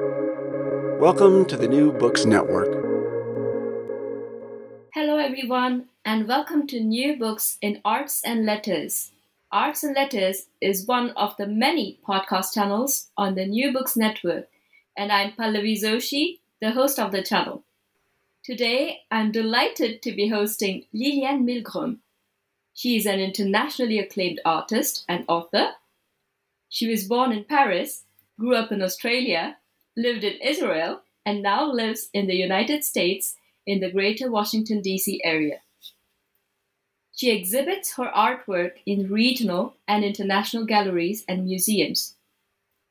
Welcome to the New Books Network. Hello, everyone, and welcome to New Books in Arts and Letters. Arts and Letters is one of the many podcast channels on the New Books Network, and I'm Pallavi Joshi, the host of the channel. Today, I'm delighted to be hosting Liliane Milgrom. She is an internationally acclaimed artist and author. She was born in Paris, grew up in Australia, lived in Israel, and now lives in the United States in the greater Washington, D.C. area. She exhibits her artwork in regional and international galleries and museums.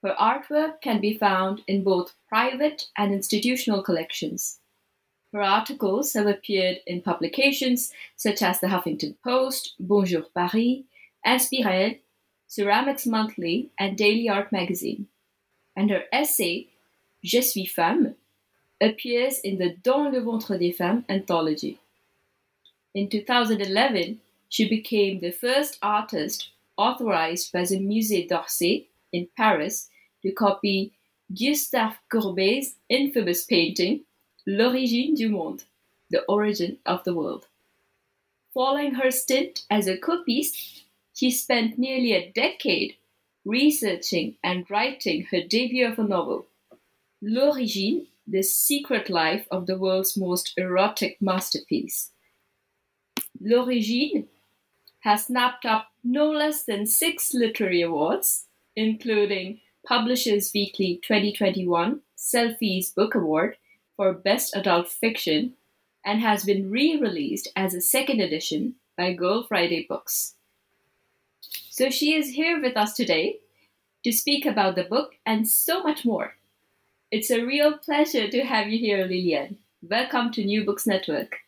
Her artwork can be found in both private and institutional collections. Her articles have appeared in publications such as the Huffington Post, Bonjour Paris, Inspirelle, Ceramics Monthly, and Daily Art Magazine. And her essay, Je suis femme, appears in the Dans le ventre des femmes anthology. In 2011, she became the first artist authorized by the Musée d'Orsay in Paris to copy Gustave Courbet's infamous painting, L'origine du monde, the origin of the world. Following her stint as a copiste, she spent nearly a decade researching and writing her debut of a novel, L'origine the secret life of the world's most erotic masterpiece. L'Origine has snapped up no less than six literary awards, including Publishers Weekly 2021 Selfies Book Award for Best Adult Fiction, and has been re released as a second edition by Girl Friday Books. So she is here with us today to speak about the book and so much more. It's a real pleasure to have you here, Liliane. Welcome to New Books Network.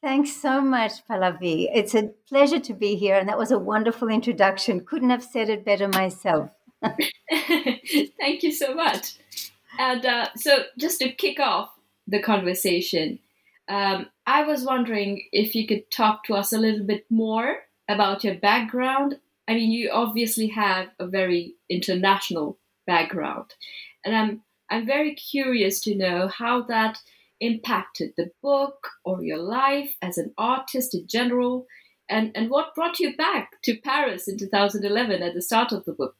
Thanks so much, Pallavi. It's a pleasure to be here, and that was a wonderful introduction. Couldn't have said it better myself. Thank you so much. And uh, so, just to kick off the conversation, um, I was wondering if you could talk to us a little bit more about your background. I mean, you obviously have a very international background, and I'm I'm very curious to know how that impacted the book or your life as an artist in general, and, and what brought you back to Paris in 2011 at the start of the book.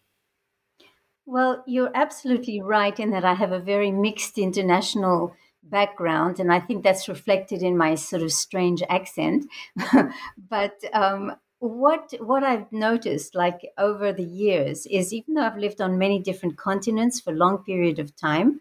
Well, you're absolutely right in that I have a very mixed international background, and I think that's reflected in my sort of strange accent. but um, what what I've noticed, like over the years, is even though I've lived on many different continents for a long period of time,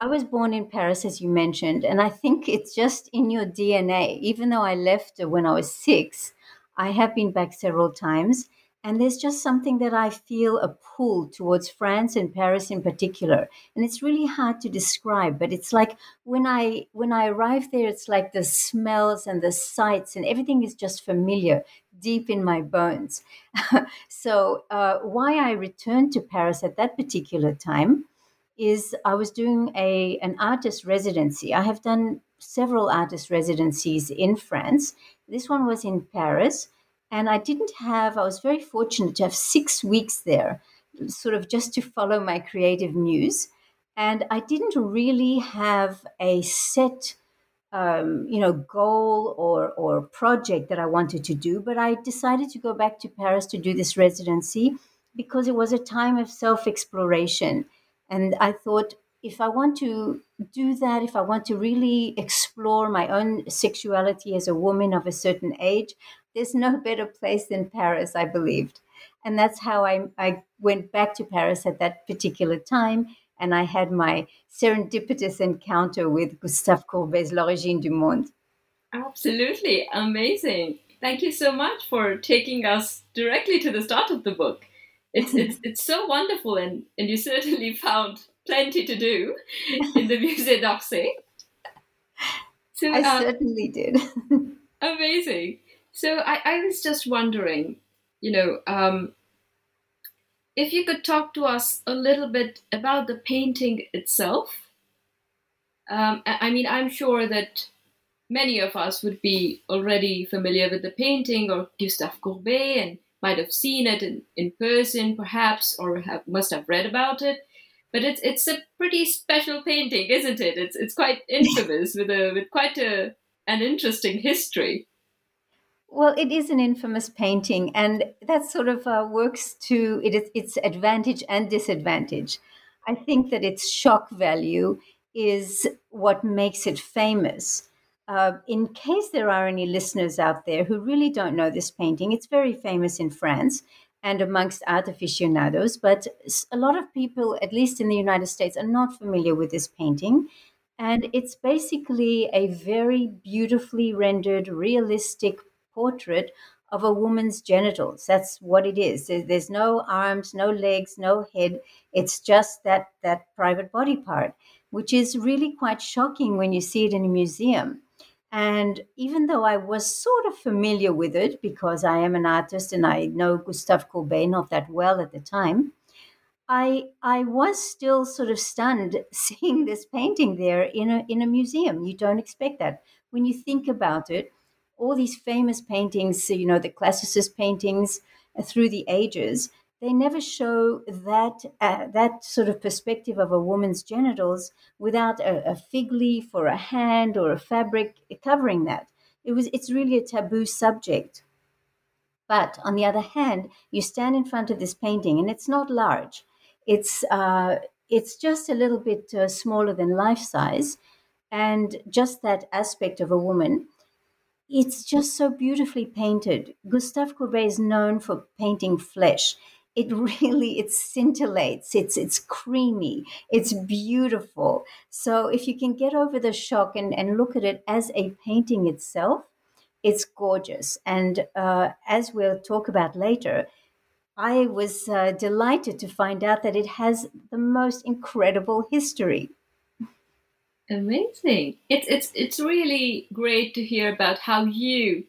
I was born in Paris, as you mentioned, and I think it's just in your DNA. Even though I left when I was six, I have been back several times, and there's just something that I feel a pull towards France and Paris in particular. And it's really hard to describe, but it's like when I when I arrive there, it's like the smells and the sights and everything is just familiar deep in my bones. so uh, why I returned to Paris at that particular time is I was doing a an artist residency. I have done several artist residencies in France. This one was in Paris and I didn't have, I was very fortunate to have six weeks there, sort of just to follow my creative muse. And I didn't really have a set, um, you know, goal or, or project that I wanted to do, but I decided to go back to Paris to do this residency because it was a time of self exploration. And I thought, if I want to do that, if I want to really explore my own sexuality as a woman of a certain age, there's no better place than Paris, I believed. And that's how I, I went back to Paris at that particular time. And I had my serendipitous encounter with Gustave Courbet's L'Origine du Monde. Absolutely amazing. Thank you so much for taking us directly to the start of the book. It's, it's, it's so wonderful, and, and you certainly found plenty to do in the Musée d'Orsay. So, I uh, certainly did. amazing. So I, I was just wondering, you know, um, if you could talk to us a little bit about the painting itself. Um, I mean, I'm sure that many of us would be already familiar with the painting or Gustave Courbet and might have seen it in, in person, perhaps, or have, must have read about it. but it's it's a pretty special painting, isn't it? It's it's quite infamous with a with quite a an interesting history. Well, it is an infamous painting, and that sort of uh, works to it, its advantage and disadvantage. I think that its shock value is what makes it famous. Uh, in case there are any listeners out there who really don't know this painting, it's very famous in France and amongst art aficionados, but a lot of people, at least in the United States, are not familiar with this painting. And it's basically a very beautifully rendered, realistic portrait of a woman's genitals. That's what it is. There's no arms, no legs, no head. It's just that that private body part, which is really quite shocking when you see it in a museum. And even though I was sort of familiar with it because I am an artist and I know Gustave Courbet not that well at the time, I I was still sort of stunned seeing this painting there in a in a museum. You don't expect that when you think about it. All these famous paintings, you know, the classicist paintings uh, through the ages, they never show that uh, that sort of perspective of a woman's genitals without a, a, fig leaf or a hand or a fabric covering that. It was it's really a taboo subject. But on the other hand, you stand in front of this painting, and it's not large. It's uh, it's just a little bit uh, smaller than life size, and just that aspect of a woman. It's just so beautifully painted. Gustave Courbet is known for painting flesh. It really it scintillates. It's it's creamy. It's beautiful. So if you can get over the shock and, and look at it as a painting itself it's gorgeous. And uh, as we'll talk about later i was uh, delighted to find out that it has the most incredible history amazing it's it's it's really great to hear about how you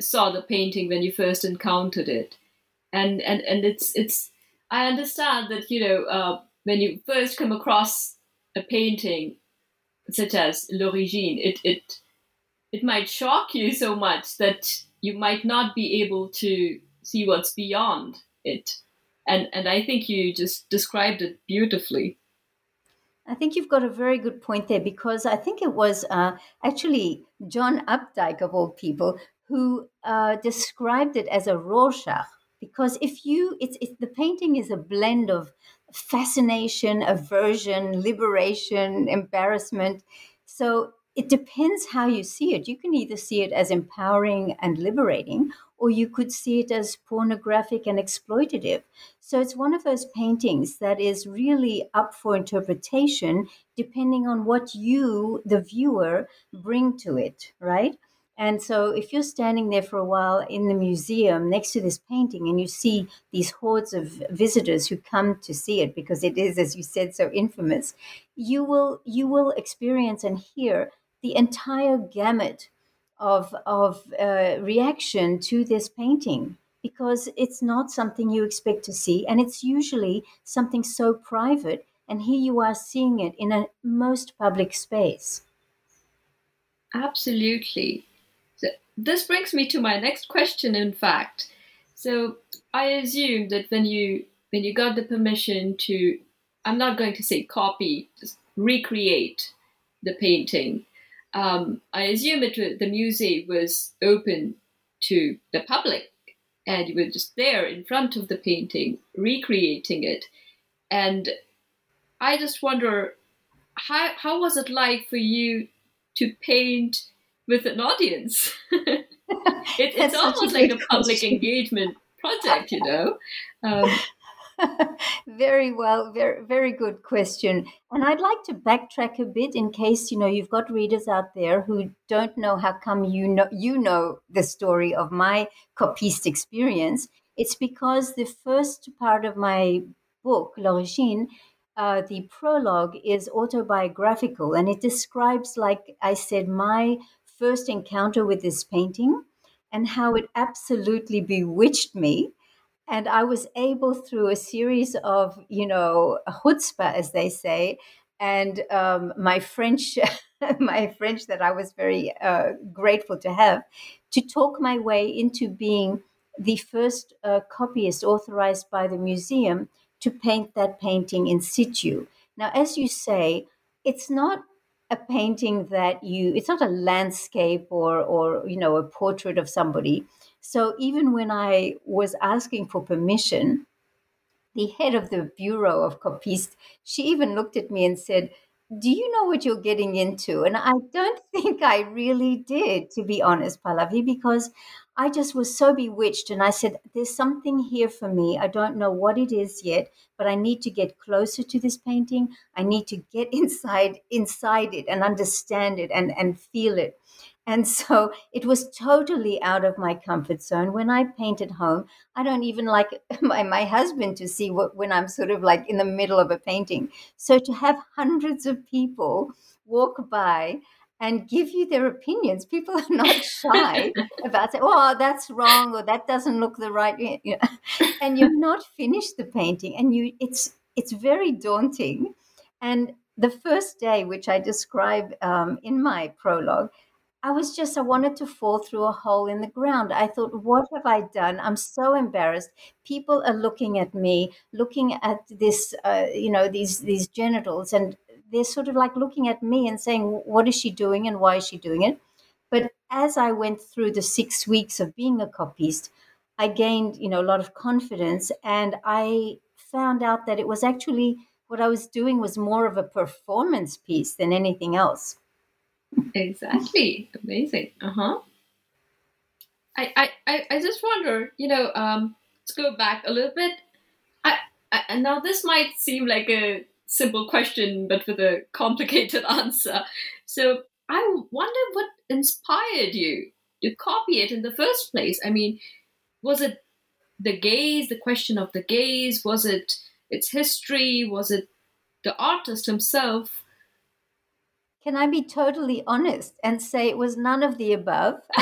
saw the painting when you first encountered it and and and it's it's I understand that you know uh, when you first come across a painting such as L'Origine, it it it might shock you so much that you might not be able to see what's beyond it. And and I think you just described it beautifully. I think you've got a very good point there because I think it was uh, actually John Updike, of all people, who uh, described it as a Rorschach because if you it's, it's the painting is a blend of fascination aversion liberation embarrassment. So it depends how you see it. You can either see it as empowering and liberating or you could see it as pornographic and exploitative. So it's one of those paintings that is really up for interpretation depending on what you the viewer bring to it right? And so, if you're standing there for a while in the museum next to this painting and you see these hordes of visitors who come to see it because it is, as you said, so infamous, you will you will experience and hear the entire gamut of of uh, reaction to this painting because it's not something you expect to see, and it's usually something so private. And here you are seeing it in a most public space. Absolutely this brings me to my next question in fact so i assume that when you when you got the permission to i'm not going to say copy just recreate the painting um, i assume it the museum was open to the public and you were just there in front of the painting recreating it and i just wonder how, how was it like for you to paint with an audience. it, it's almost like a public engagement project, you know. Um, very well, very very good question. And I'd like to backtrack a bit in case you know you've got readers out there who don't know how come you know you know the story of my copiste experience. It's because the first part of my book, L'Origine, uh, the prologue is autobiographical and it describes, like I said, my first encounter with this painting and how it absolutely bewitched me. And I was able, through a series of, you know, chutzpah, as they say, and um, my French, my French that I was very uh, grateful to have, to talk my way into being the first uh, copyist authorized by the museum to paint that painting in situ. Now, as you say, it's not a painting that you it's not a landscape or or you know a portrait of somebody so even when i was asking for permission the head of the bureau of copistes she even looked at me and said do you know what you're getting into and i don't think i really did to be honest pallavi because I just was so bewitched. And I said, There's something here for me. I don't know what it is yet, but I need to get closer to this painting. I need to get inside inside it and understand it and, and feel it. And so it was totally out of my comfort zone. When I paint at home, I don't even like my, my husband to see what when I'm sort of like in the middle of a painting. So to have hundreds of people walk by and give you their opinions. People are not shy about saying, "Oh, that's wrong," or "That doesn't look the right," you know, and you've not finished the painting, and you it's it's very daunting. And the first day, which I describe um, in my prologue, I was just I wanted to fall through a hole in the ground. I thought, "What have I done? I'm so embarrassed. People are looking at me, looking at this, uh, you know, these these genitals, and they're sort of like looking at me and saying, What is she doing and why is she doing it? But as I went through the six weeks of being a copyist, I gained, you know, a lot of confidence and I found out that it was actually what I was doing was more of a performance piece than anything else. Exactly. Amazing. Uh-huh. I, I, I just wonder, you know, um, let's go back a little bit. I, I, and now this might seem like a simple question, but with a complicated answer. So I wonder what inspired you to copy it in the first place. I mean, was it the gaze, the question of the gaze? Was it its history? Was it the artist himself? Can I be totally honest and say it was none of the above?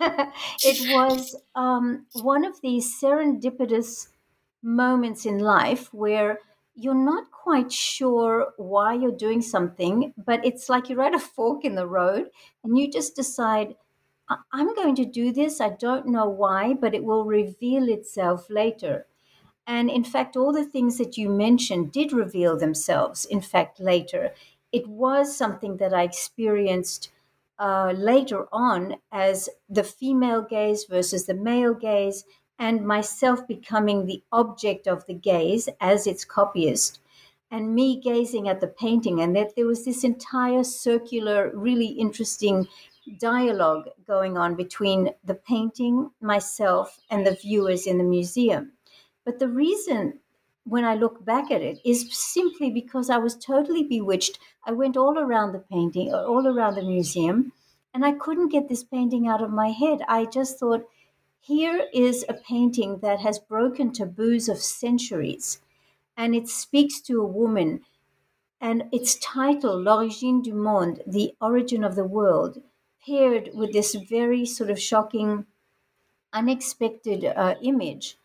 it was um, one of these serendipitous moments in life where you're not quite sure why you're doing something, but it's like you're at a fork in the road and you just decide, I'm going to do this. I don't know why, but it will reveal itself later. And in fact, all the things that you mentioned did reveal themselves, in fact, later. It was something that I experienced uh, later on as the female gaze versus the male gaze and myself becoming the object of the gaze as its copyist and me gazing at the painting. And that there was this entire circular really interesting dialogue going on between the painting myself and the viewers in the museum. But the reason when i look back at it is simply because i was totally bewitched i went all around the painting all around the museum and i couldn't get this painting out of my head i just thought here is a painting that has broken taboos of centuries, and it speaks to a woman. And its title, L'origine du monde, the origin of the world, paired with this very sort of shocking, unexpected uh, image,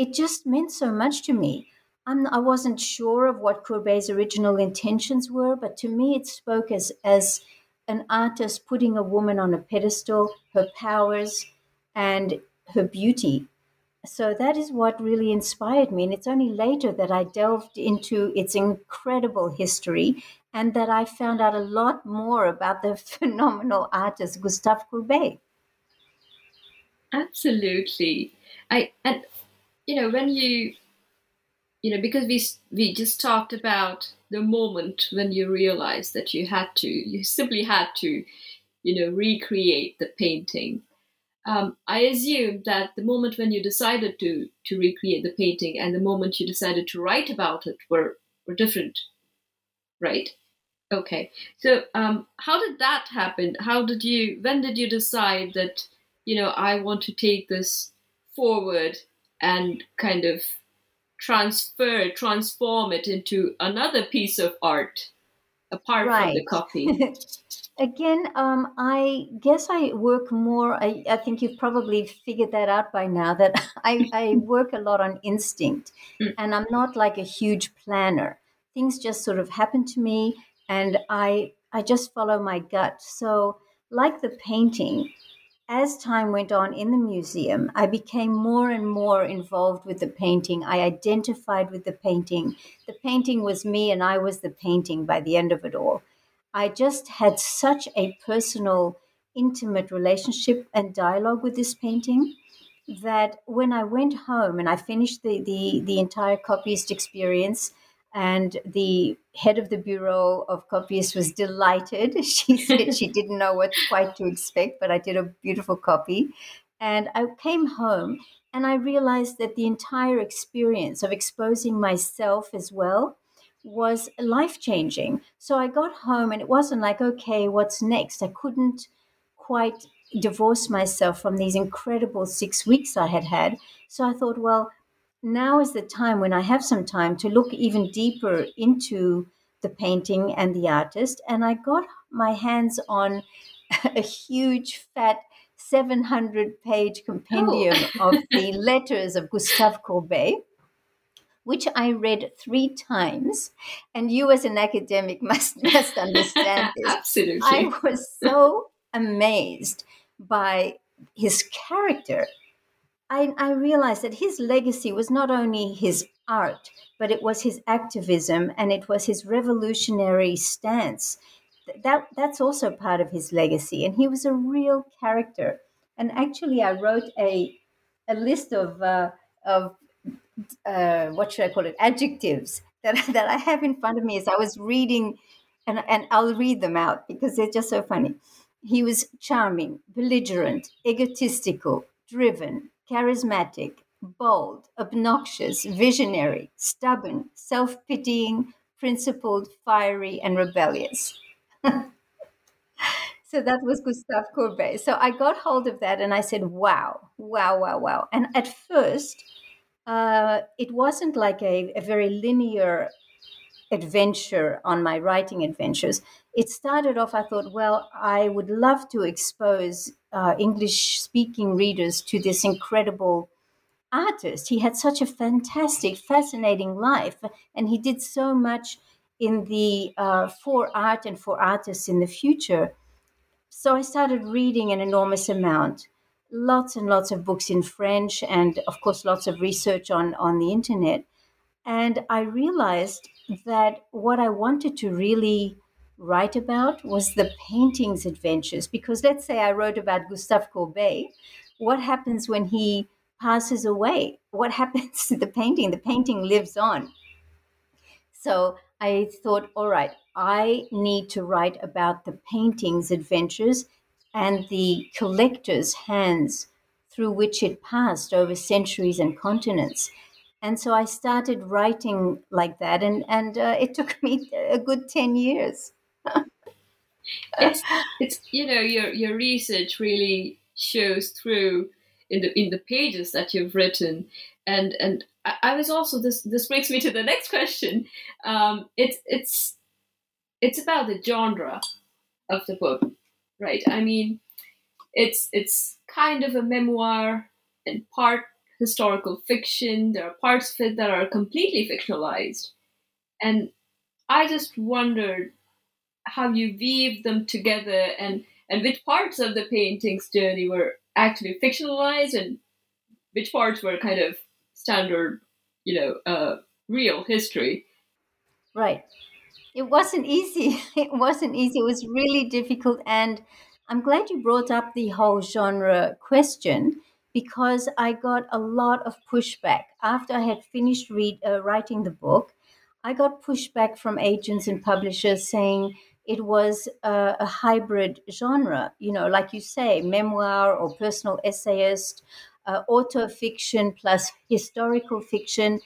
it just meant so much to me. I'm, I wasn't sure of what Courbet's original intentions were, but to me it spoke as, as an artist putting a woman on a pedestal, her powers, and her beauty. So that is what really inspired me. And it's only later that I delved into its incredible history and that I found out a lot more about the phenomenal artist Gustave Courbet. Absolutely. I and you know when you you know because we we just talked about the moment when you realized that you had to you simply had to you know recreate the painting um, I assume that the moment when you decided to to recreate the painting and the moment you decided to write about it were were different, right? Okay. So um, how did that happen? How did you? When did you decide that you know I want to take this forward and kind of transfer, transform it into another piece of art apart right. from the copy? Again, um, I guess I work more. I, I, think you've probably figured that out by now that I, I work a lot on instinct mm. and I'm not like a huge planner. Things just sort of happen to me and I, I just follow my gut. So, like the painting, as time went on in the museum, I became more and more involved with the painting. I identified with the painting. The painting was me, and I was the painting by the end of it all. I just had such a personal, intimate relationship and dialogue with this painting that when I went home and I finished the, the, the entire copyist experience, and the head of the bureau of copyists was delighted. She said she didn't know what quite to expect, but I did a beautiful copy. And I came home and I realized that the entire experience of exposing myself as well was life changing. So I got home and it wasn't like, okay, what's next? I couldn't quite divorce myself from these incredible six weeks I had had. So I thought, well, now is the time when I have some time to look even deeper into the painting and the artist. And I got my hands on a huge, fat, 700 page compendium oh. of the letters of Gustave Courbet, which I read three times. And you, as an academic, must, must understand this. Absolutely. I was so amazed by his character I, I realized that his legacy was not only his art, but it was his activism and it was his revolutionary stance. That that's also part of his legacy, and he was a real character. And actually, I wrote a a list of uh, of uh, what should I call it adjectives that that I have in front of me as I was reading, and and I'll read them out because they're just so funny. He was charming, belligerent, egotistical, driven, charismatic, bold, obnoxious, visionary, stubborn, self pitying, principled, fiery, and rebellious. so that was Gustave Courbet. So I got hold of that and I said, wow, wow, wow, wow. And at first, uh, it wasn't like a, a very linear adventure on my writing adventures. It started off, I thought, well, I would love to expose uh, English speaking readers to this incredible artist. He had such a fantastic, fascinating life, and he did so much in the uh, for art and for artists in the future. So I started reading an enormous amount, lots and lots of books in French, and of course, lots of research on, on the internet. And I realized that what I wanted to really write about was the painting's adventures. Because let's say I wrote about Gustave Courbet, what happens when he passes away? What happens to the painting? The painting lives on. So I thought, all right, I need to write about the painting's adventures and the collector's hands through which it passed over centuries and continents. And so I started writing like that, and, and uh, it took me a good 10 years. It's it's you know your your research really shows through in the in the pages that you've written. And and I, I was also this this brings me to the next question. Um, it's it's it's about the genre of the book right? I mean it's it's kind of a memoir and part historical fiction. There are parts of it that are completely fictionalized. And I just wondered how you weave them together and and which parts of the painting's journey were actually fictionalized and which parts were kind of standard you know uh, real history. Right. It wasn't easy. It wasn't easy. It was really difficult. And i'm glad you brought up the whole genre question because i got a lot of pushback after i had finished read, uh, writing the book i got pushback from agents and publishers saying it was a, a hybrid genre, you know, like you say, memoir or personal essayist, uh, auto fiction plus historical fiction.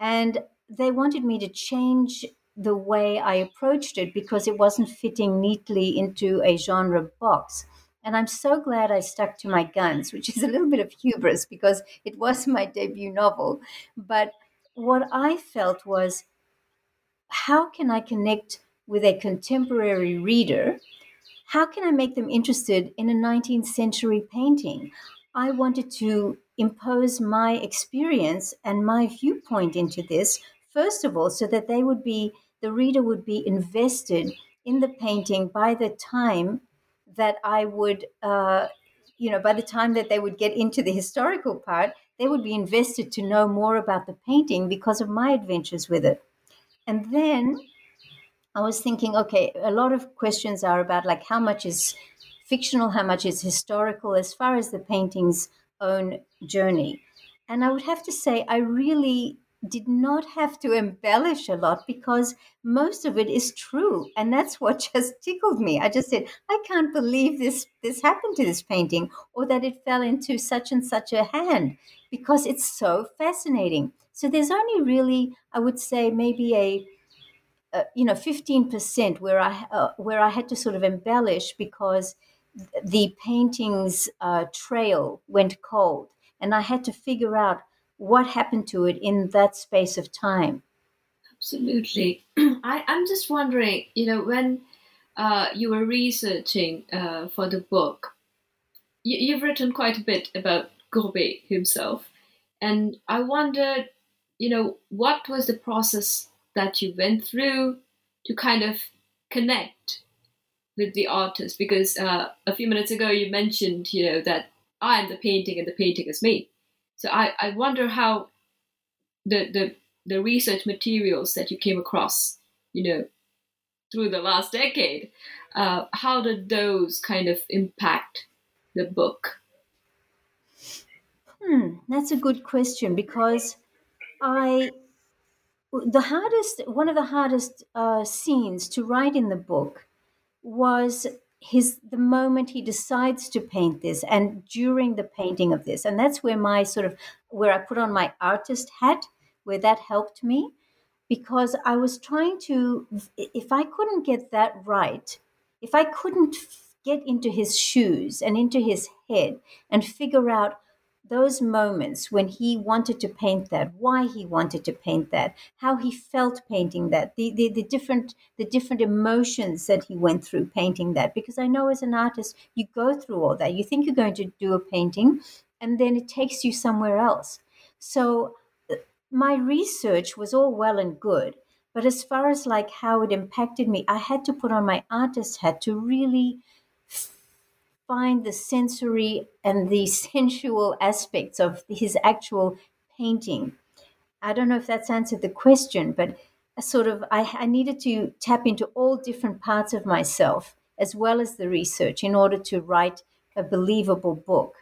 And they wanted me to change the way I approached it because it wasn't fitting neatly into a genre box. And I'm so glad I stuck to my guns, which is a little bit of hubris because it was my debut novel. But what I felt was how can I connect with a contemporary reader, how can I make them interested in a 19th century painting? I wanted to impose my experience and my viewpoint into this, first of all, so that they would be, the reader would be invested in the painting by the time that I would, uh, you know, by the time that they would get into the historical part, they would be invested to know more about the painting because of my adventures with it. And then I was thinking, okay, a lot of questions are about like how much is fictional, how much is historical, as far as the painting's own journey. And I would have to say, I really did not have to embellish a lot because most of it is true and that's what just tickled me. I just said i can't believe this this happened to this painting or that it fell into such and such a hand because it's so fascinating. So there's only really i would say maybe a you know 15% where i uh, where i had to sort of embellish because the painting's uh, trail went cold and i had to figure out what happened to it in that space of time? Absolutely. I, i'm just wondering you know when uh, you were researching uh, for the book you, you've written quite a bit about courbet himself and i wondered you know what was the process that you went through to kind of connect with the artist? Because uh, a few minutes ago you mentioned you know that i'm the painting and the painting is me so i, I wonder how the, the the research materials that you came across you know through the last decade uh, how did those kind of impact the book? Hmm that's a good question because i the hardest one of the hardest uh, scenes to write in the book was his the moment he decides to paint this and during the painting of this. And that's where my sort of where i put on my artist hat where that helped me because i was trying to if i couldn't get that right if i couldn't get into his shoes and into his head and figure out those moments when he wanted to paint that why he wanted to paint that how he felt painting that the, the, the different the different emotions that he went through painting that. Because i know as an artist you go through all that. You think you're going to do a painting and then it takes you somewhere else. So uh, my research was all well and good but as far as like how it impacted me i had to put on my artist hat to really find the sensory and the sensual aspects of his actual painting. I don't know if that's answered the question, but sort of I, I needed to tap into all different parts of myself as well as the research in order to write a believable book.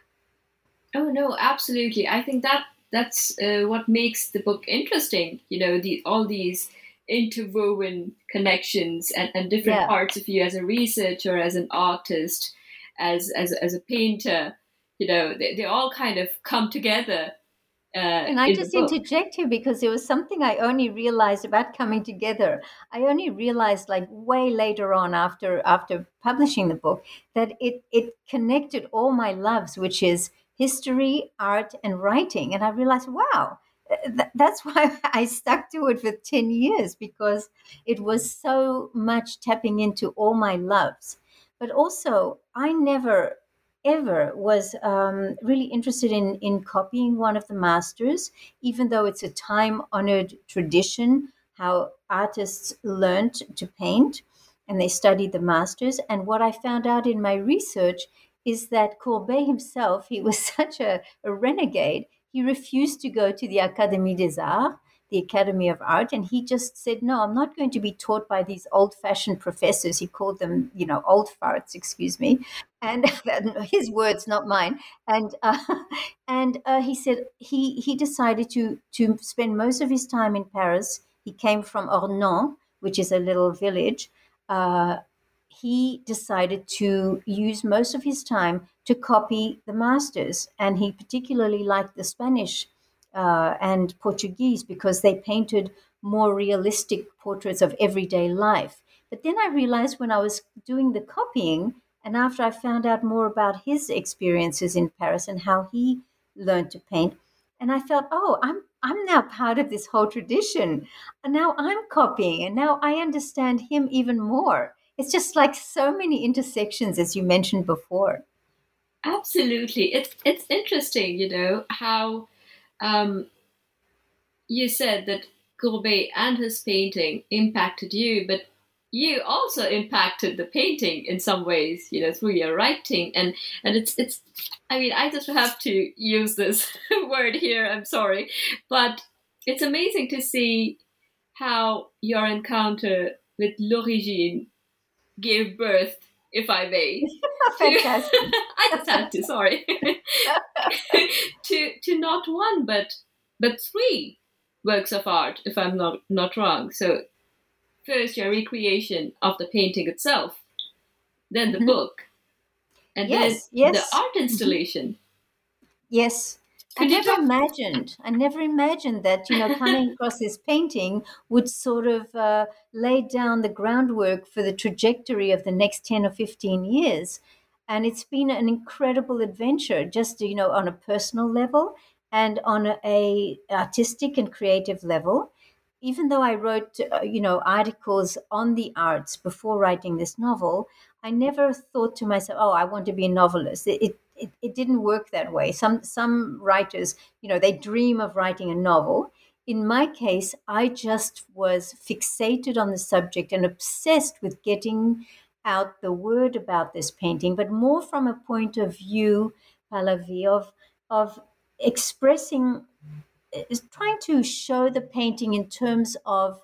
Oh no, absolutely. I think that that's uh, what makes the book interesting. You know, the all these interwoven connections and, and different yeah. parts of you as a researcher, as an artist, as as as a painter you know they, they all kind of come together uh, and I just interject here because there was something I only realized about coming together. I only realized like way later on after after publishing the book that it it connected all my loves, which is history, art, and writing. And I realized, wow, th- that's why I stuck to it for ten years because it was so much tapping into all my loves. But also, I never ever was um, really interested in in copying one of the masters, even though it's a time honored tradition how artists learned to paint and they studied the masters. And what I found out in my research is that Courbet himself, he was such a, a renegade, he refused to go to the Académie des Arts the Academy of Art, and he just said, "No, I'm not going to be taught by these old-fashioned professors." He called them, you know, old farts. Excuse me, and his words, not mine. And uh, and uh, he said he he decided to to spend most of his time in Paris. He came from Ornans, which is a little village. Uh, he decided to use most of his time to copy the masters, and he particularly liked the Spanish uh, and Portuguese because they painted more realistic portraits of everyday life. But then I realized when I was doing the copying, and after I found out more about his experiences in Paris and how he learned to paint, and I felt, oh, I'm I'm now part of this whole tradition. And now I'm copying, and now I understand him even more. It's just like so many intersections, as you mentioned before. Absolutely, it's it's interesting, you know how um, you said that Courbet and his painting impacted you, but you also impacted the painting in some ways, you know, through your writing, and and it's it's. I mean, I just have to use this word here. I'm sorry, but it's amazing to see how your encounter with l'origine gave birth, if I may. Fantastic. I just had to, sorry. to to not one but but three works of art, if I'm not not wrong. So first your recreation of the painting itself, then the mm-hmm. book, and yes, then yes. the art mm-hmm. installation. Yes. Could I never imagined. I never imagined that you know coming across this painting would sort of uh, lay down the groundwork for the trajectory of the next ten or fifteen years, and it's been an incredible adventure. Just you know on a personal level and on a, a artistic and creative level. Even though I wrote uh, you know articles on the arts before writing this novel, I never thought to myself, "Oh, I want to be a novelist." It, it it, it didn't work that way. Some some writers, you know, they dream of writing a novel. In my case, I just was fixated on the subject and obsessed with getting out the word about this painting, but more from a point of view, Pallavi, of of expressing, is trying to show the painting in terms of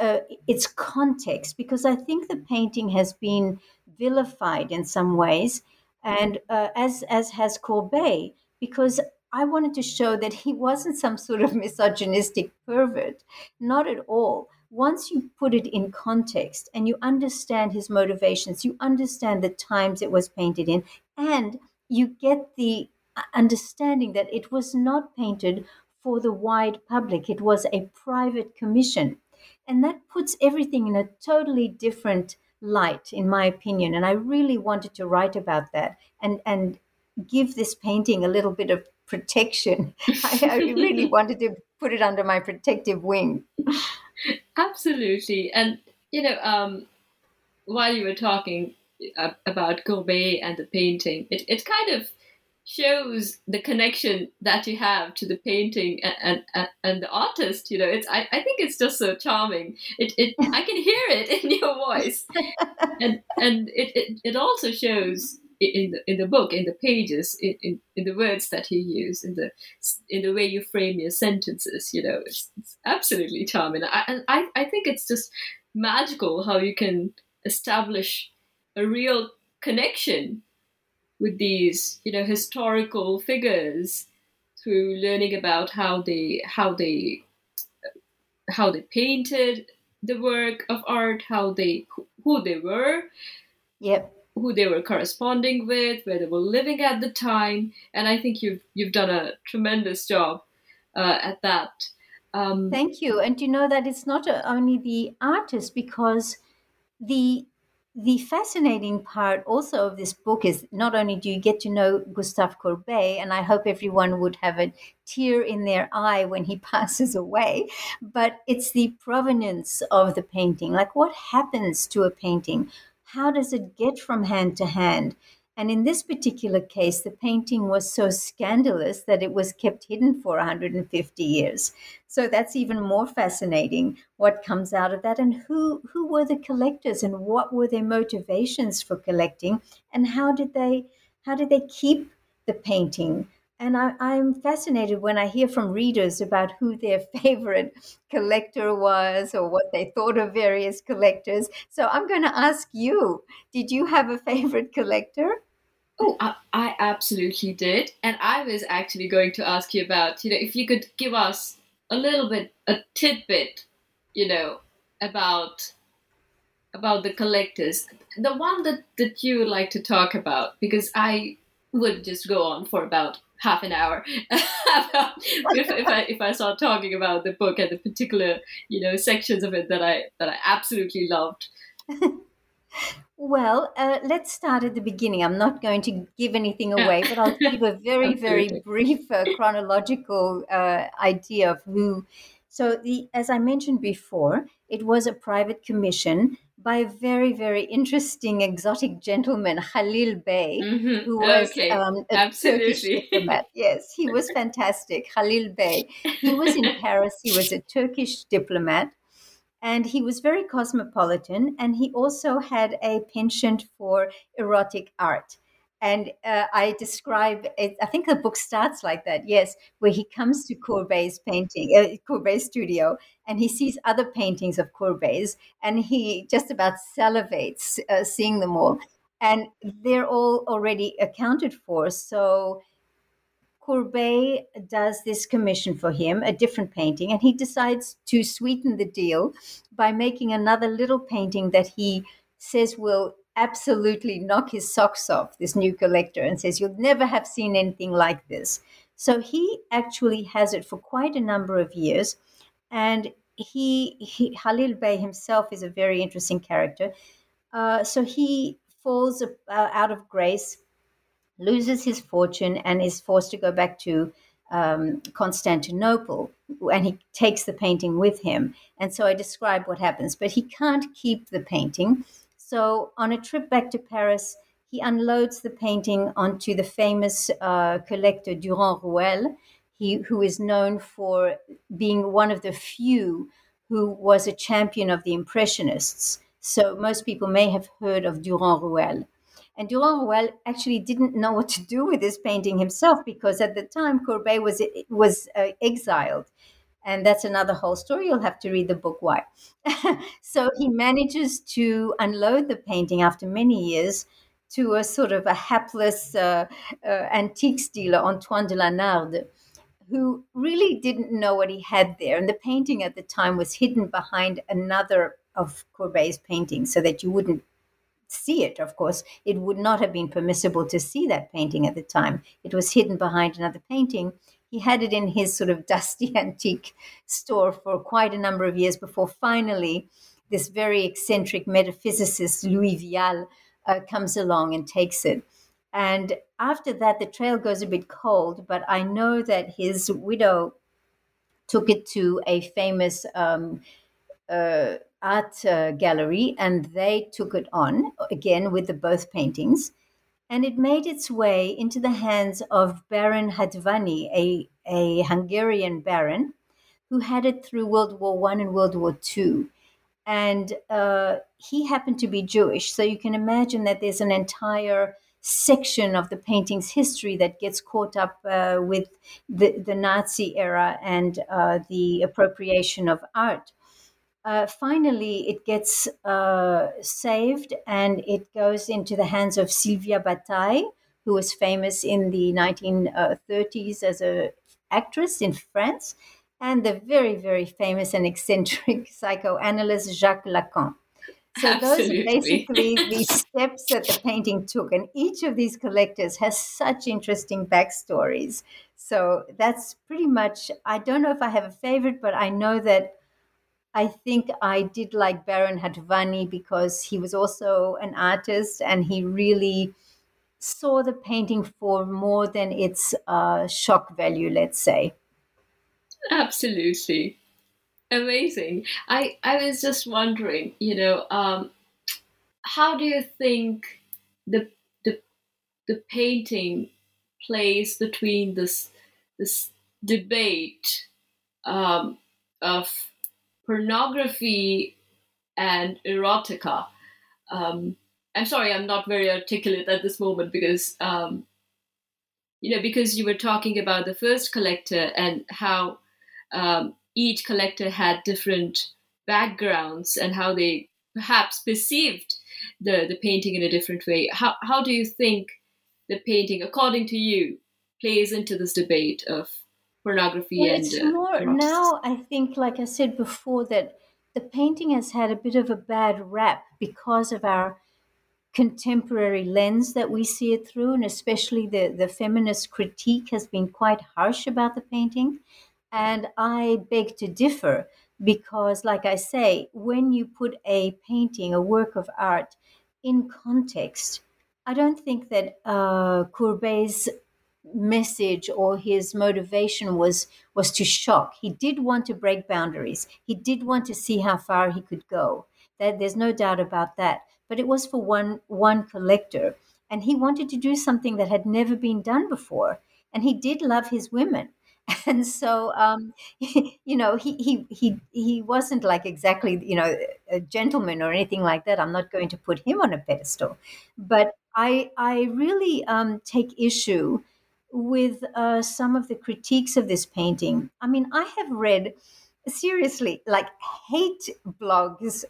uh, its context, because I think the painting has been vilified in some ways and uh, as as has Courbet, because I wanted to show that he wasn't some sort of misogynistic pervert, not at all. Once you put it in context and you understand his motivations, you understand the times it was painted in, and you get the uh, understanding that it was not painted for the wide public. It was a private commission. And that puts everything in a totally different light, in my opinion. And I really wanted to write about that and, and give this painting a little bit of protection. I, I really wanted to put it under my protective wing. Absolutely. And, you know, um, while you were talking about Courbet and the painting, it, it kind of shows the connection that you have to the painting and and, and the artist you know. It's I, I think it's just so charming. It, it i can hear it in your voice. And and it, it, it also shows in the in the book in the pages in, in, in the words that you use in the in the way you frame your sentences you know it's, it's absolutely charming. I, and I, I think it's just magical how you can establish a real connection with these you know historical figures through learning about how they how they how they painted the work of art how they who they were. Yep who they were corresponding with where they were living at the time and i think you've you've done a tremendous job uh, at that um, thank you and you know that it's not only the artist because the the fascinating part also of this book is not only do you get to know Gustave Courbet, and I hope everyone would have a tear in their eye when he passes away, but it's the provenance of the painting. Like, what happens to a painting? How does it get from hand to hand? And in this particular case, the painting was so scandalous that it was kept hidden for 150 years. So that's even more fascinating what comes out of that and who, who were the collectors and what were their motivations for collecting and how did they how did they keep the painting? And I, I'm fascinated when I hear from readers about who their favorite collector was or what they thought of various collectors. So I'm going to ask you did you have a favorite collector? Oh, I, I, absolutely did. And I was actually going to ask you about, you know, if you could give us a little bit, a tidbit, you know, about about the collectors. The one that, that you would like to talk about, because I would just go on for about half an hour if, if, I if I start talking about the book and the particular you know sections of it that I that I absolutely loved. Well, uh, let's start at the beginning. I'm not going to give anything away, but I'll give a very, very brief uh, chronological uh, idea of who. So, the as I mentioned before, it was a private commission by a very, very interesting exotic gentleman, Khalil Bey, mm-hmm. who was okay. um, a Absolutely. Turkish diplomat. Yes, he was fantastic. Khalil Bey. He was in Paris. He was a Turkish diplomat. And he was very cosmopolitan, and he also had a penchant for erotic art. And uh, I describe it, I think the book starts like that, yes, where he comes to Courbet's painting, uh, Courbet's studio, and he sees other paintings of Courbet's, and he just about salivates uh, seeing them all. And they're all already accounted for. So Courbet does this commission for him, a different painting, and he decides to sweeten the deal by making another little painting that he says will absolutely knock his socks off, this new collector, and says, You'll never have seen anything like this. So he actually has it for quite a number of years. And he, he Halil Bey himself is a very interesting character. Uh, so he falls uh, out of grace, loses his fortune, and is forced to go back to um, Constantinople. And he takes the painting with him. And so I describe what happens. But he can't keep the painting so, on a trip back to Paris, he unloads the painting onto the famous uh, collector Durand Ruel, he, who is known for being one of the few who was a champion of the Impressionists. So, most people may have heard of Durand Ruel. And Durand Ruel actually didn't know what to do with this painting himself because at the time Courbet was was uh, exiled and that's another whole story. You'll have to read the book why. so he manages to unload the painting after many years to a sort of a hapless uh, uh, antiques dealer, Antoine de la Narde, who really didn't know what he had there. And the painting at the time was hidden behind another of Courbet's paintings so that you wouldn't see it, of course. It would not have been permissible to see that painting at the time. It was hidden behind another painting he had it in his sort of dusty antique store for quite a number of years before finally this very eccentric metaphysicist Louis Vial uh, comes along and takes it. And after that, the trail goes a bit cold, but I know that his widow took it to a famous um, uh, art uh, gallery and they took it on again with the both paintings and it made its way into the hands of Baron Hatvany, a, a Hungarian baron who had it through World War One and World War Two. And uh, he happened to be Jewish, so you can imagine that there's an entire section of the painting's history that gets caught up uh, with the, the Nazi era and uh, the appropriation of art uh, finally it gets uh, saved and it goes into the hands of Sylvia Bataille, who was famous in the 1930s as an actress in France, and the very, very famous and eccentric psychoanalyst Jacques Lacan. So Absolutely. those are basically the steps that the painting took, and each of these collectors has such interesting backstories. So that's pretty much. I don't know if I have a favorite, but I know that I think I did like Baron Hatvany because he was also an artist and he really saw the painting for more than its uh, shock value, let's say. Absolutely. Amazing. I, I was just wondering, you know, um, how do you think the, the, the painting plays between this, this debate um, of pornography and erotica. Um, I'm sorry, I'm not very articulate at this moment because, um, you know, because you were talking about the first collector and how um, each collector had different backgrounds and how they perhaps perceived the, the painting in a different way. How, how do you think the painting, according to you, plays into this debate of pornography well, and it's uh, more now i think like i said before that the painting has had a bit of a bad rap because of our contemporary lens that we see it through and especially the the feminist critique has been quite harsh about the painting. And i beg to differ because like i say when you put a painting a work of art in context i don't think that uh, courbet's message or his motivation was was to shock. He did want to break boundaries. He did want to see how far he could go. That there's no doubt about that. But it was for one one collector, and he wanted to do something that had never been done before. And he did love his women. and so um, you know he, he he he wasn't like exactly you know a gentleman or anything like that i'm not going to put him on a pedestal but i i really um, take issue with uh, some of the critiques of this painting. I mean i have read seriously like hate blogs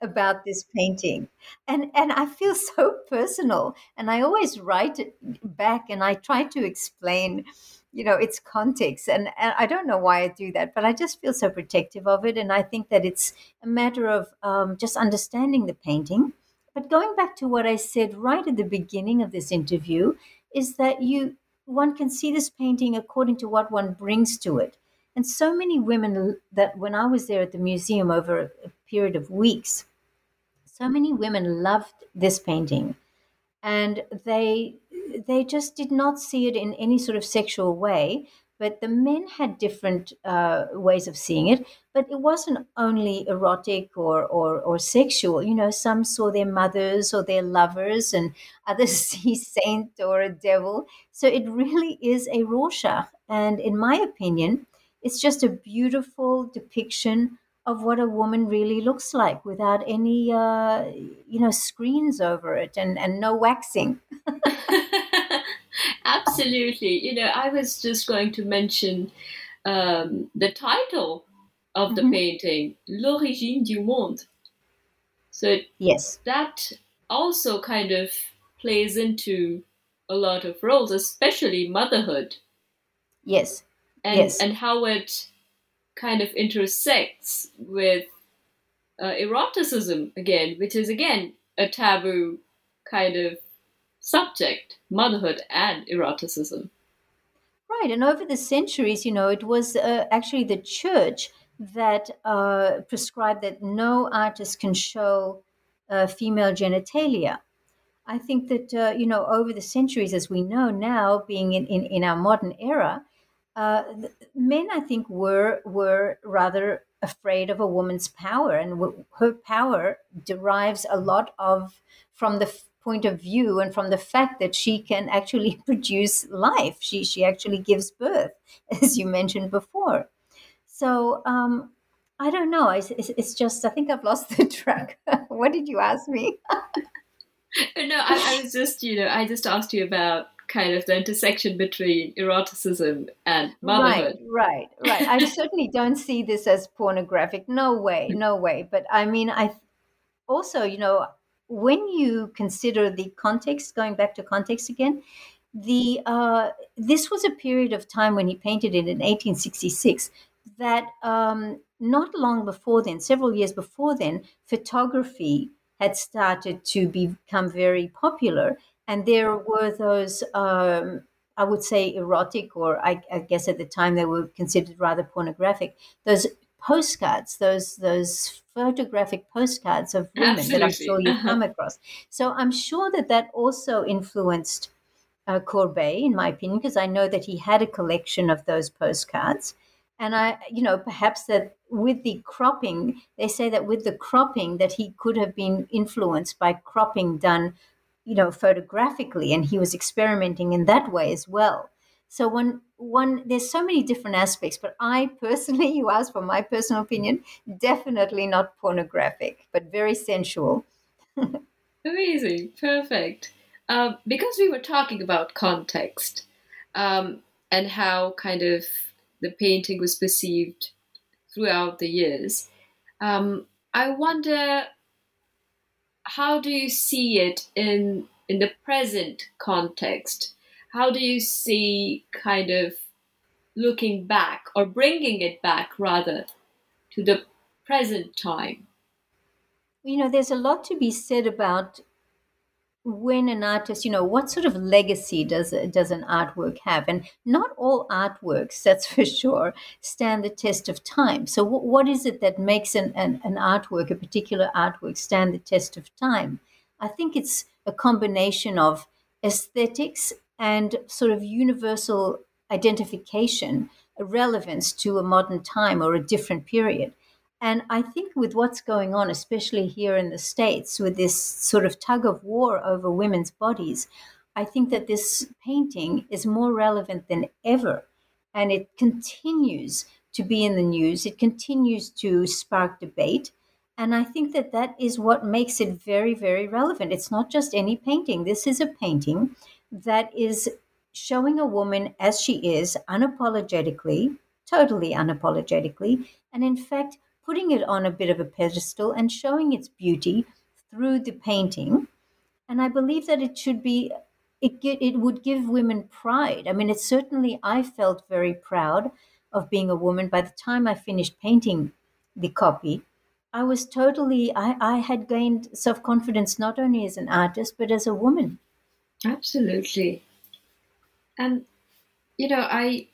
about this painting. And and i feel so personal. And i always write it back and i try to explain you know its context. And, and i don't know why i do that but i just feel so protective of it. And i think that it's a matter of um, just understanding the painting. But going back to what i said right at the beginning of this interview is that you one can see this painting according to what one brings to it. And so many women that when i was there at the museum over a period of weeks so many women loved this painting. And they they just did not see it in any sort of sexual way but the men had different uh, ways of seeing it but it wasn't only erotic or, or, or sexual. You know some saw their mothers or their lovers and others see saint or a devil. So it really is a rorschach. And in my opinion it's just a beautiful depiction of what a woman really looks like without any uh, you know screens over it and, and no waxing absolutely. You know i was just going to mention um, the title of the Mhm. painting l'origine du monde. So yes. that also kind of plays into a lot of roles especially motherhood. Yes. And Yes. and how it kind of intersects with uh, eroticism again, which is again a taboo kind of subject, motherhood and eroticism. Right, and over the centuries, you know, it was uh, actually the church that uh, prescribed that no artist can show uh, female genitalia. I think that, uh, you know, over the centuries, as we know now, being in, in, in our modern era, uh, men, I think, were were rather afraid of a woman's power, and her power derives a lot of from the point of view and from the fact that she can actually produce life. She she actually gives birth, as you mentioned before. So um, I don't know. It's, it's, it's just I think I've lost the track. what did you ask me? No, I, I was just, you know, I just asked you about kind of the intersection between eroticism and motherhood. Right, right, right. I certainly don't see this as pornographic. No way, no way. But I mean, I also, you know, when you consider the context, going back to context again, the uh, this was a period of time when he painted it in 1866 that um, not long before then, several years before then, photography had started to become very popular, and there were those. Um, I would say erotic, or I, I guess at the time they were considered rather pornographic. Those postcards, those those photographic postcards of women that I'm sure you come across. So I'm sure that that also influenced uh, Courbet, in my opinion, because I know that he had a collection of those postcards. And I, you know, perhaps that with the cropping, they say that with the cropping, that he could have been influenced by cropping done, you know, photographically, and he was experimenting in that way as well. So one, one, there's so many different aspects, but I personally, you asked for my personal opinion, definitely not pornographic, but very sensual. Amazing, perfect. Um, because we were talking about context um, and how kind of the painting was perceived throughout the years, um, I wonder how do you see it in in the present context? How do you see kind of looking back or bringing it back rather to the present time? You know, there's a lot to be said about when an artist, you know, what sort of legacy does does an artwork have? And not all artworks, that's for sure, stand the test of time. So, wh- what is it that makes an, an, an artwork, a particular artwork, stand the test of time? I think it's a combination of aesthetics and sort of universal identification, relevance to a modern time or a different period. And I think with what's going on, especially here in the States, with this sort of tug of war over women's bodies, I think that this painting is more relevant than ever. and it continues to be in the news. It continues to spark debate. And I think that that is what makes it very, very relevant. It's not just any painting. This is a painting that is showing a woman as she is, unapologetically, totally unapologetically, and in fact, putting it on a bit of a pedestal and showing its beauty through the painting. And I believe that it should be, it, it would give women pride. I mean, it certainly, I felt very proud of being a woman by the time I finished painting the copy I was totally, I, I had gained self confidence not only as an artist, but as a woman. Absolutely. And, you know, I,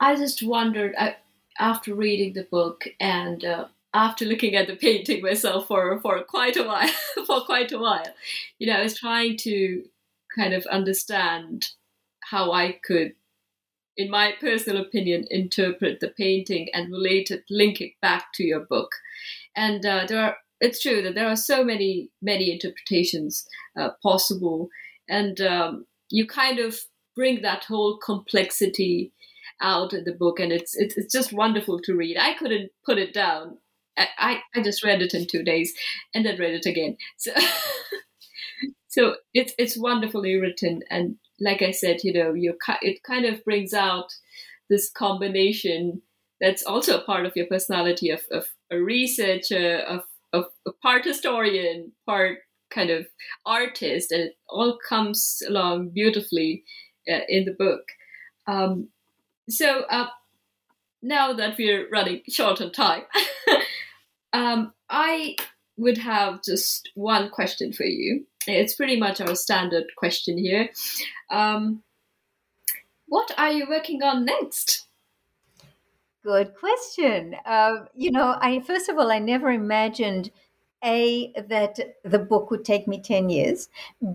I just wondered I, after reading the book and uh, after looking at the painting myself for, for quite a while, for quite a while, you know, I was trying to kind of understand how I could in my personal opinion, interpret the painting and relate it, link it back to your book. And uh, there are, it's true that there are so many, many interpretations uh, possible, and um, you kind of bring that whole complexity out in the book, and it's it's, it's just wonderful to read. I couldn't put it down. I, I just read it in two days and then read it again. So, so it's it's wonderfully written and like I said, you know, you it kind of brings out this combination that's also a part of your personality of, of a researcher, of, of a part historian, part kind of artist, and it all comes along beautifully uh, in the book. Um, so uh, now that we're running short on time, um, I would have just one question for you. It's pretty much our standard question here. Um, what are you working on next? Good question. Uh, you know, I first of all, I never imagined a that the book would take me ten years.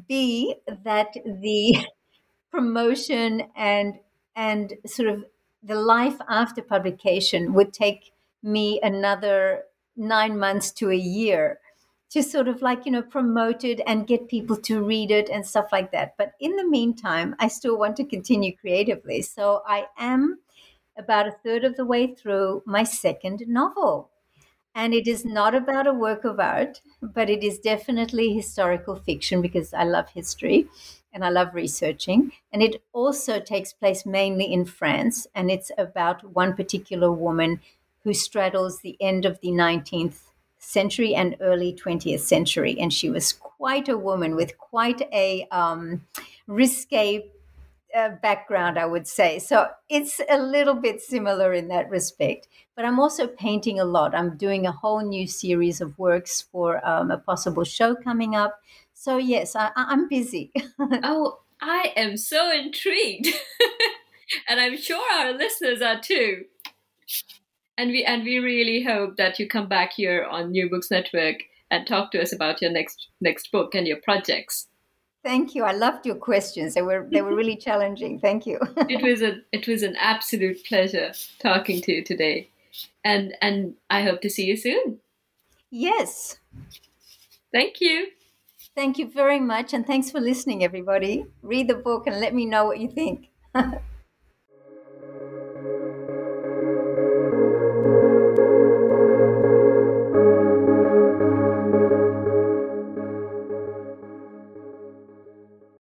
B that the promotion and and sort of the life after publication would take me another nine months to a year to sort of like you know promote it and get people to read it and stuff like that but in the meantime i still want to continue creatively so i am about a third of the way through my second novel and it is not about a work of art but it is definitely historical fiction because i love history and i love researching and it also takes place mainly in france and it's about one particular woman who straddles the end of the 19th century and early 20th century. And she was quite a woman with quite a um, risque background, I would say. So it's a little bit similar in that respect. But I'm also painting a lot. I'm doing a whole new series of works for um, a possible show coming up. So, yes, I, I'm busy. oh, I am so intrigued. and I'm sure our listeners are too and we and we really hope that you come back here on New Books Network and talk to us about your next next book and your projects. Thank you. I loved your questions. They were they were really challenging. Thank you. it was a it was an absolute pleasure talking to you today. And and I hope to see you soon. Yes. Thank you. Thank you very much and thanks for listening everybody. Read the book and let me know what you think.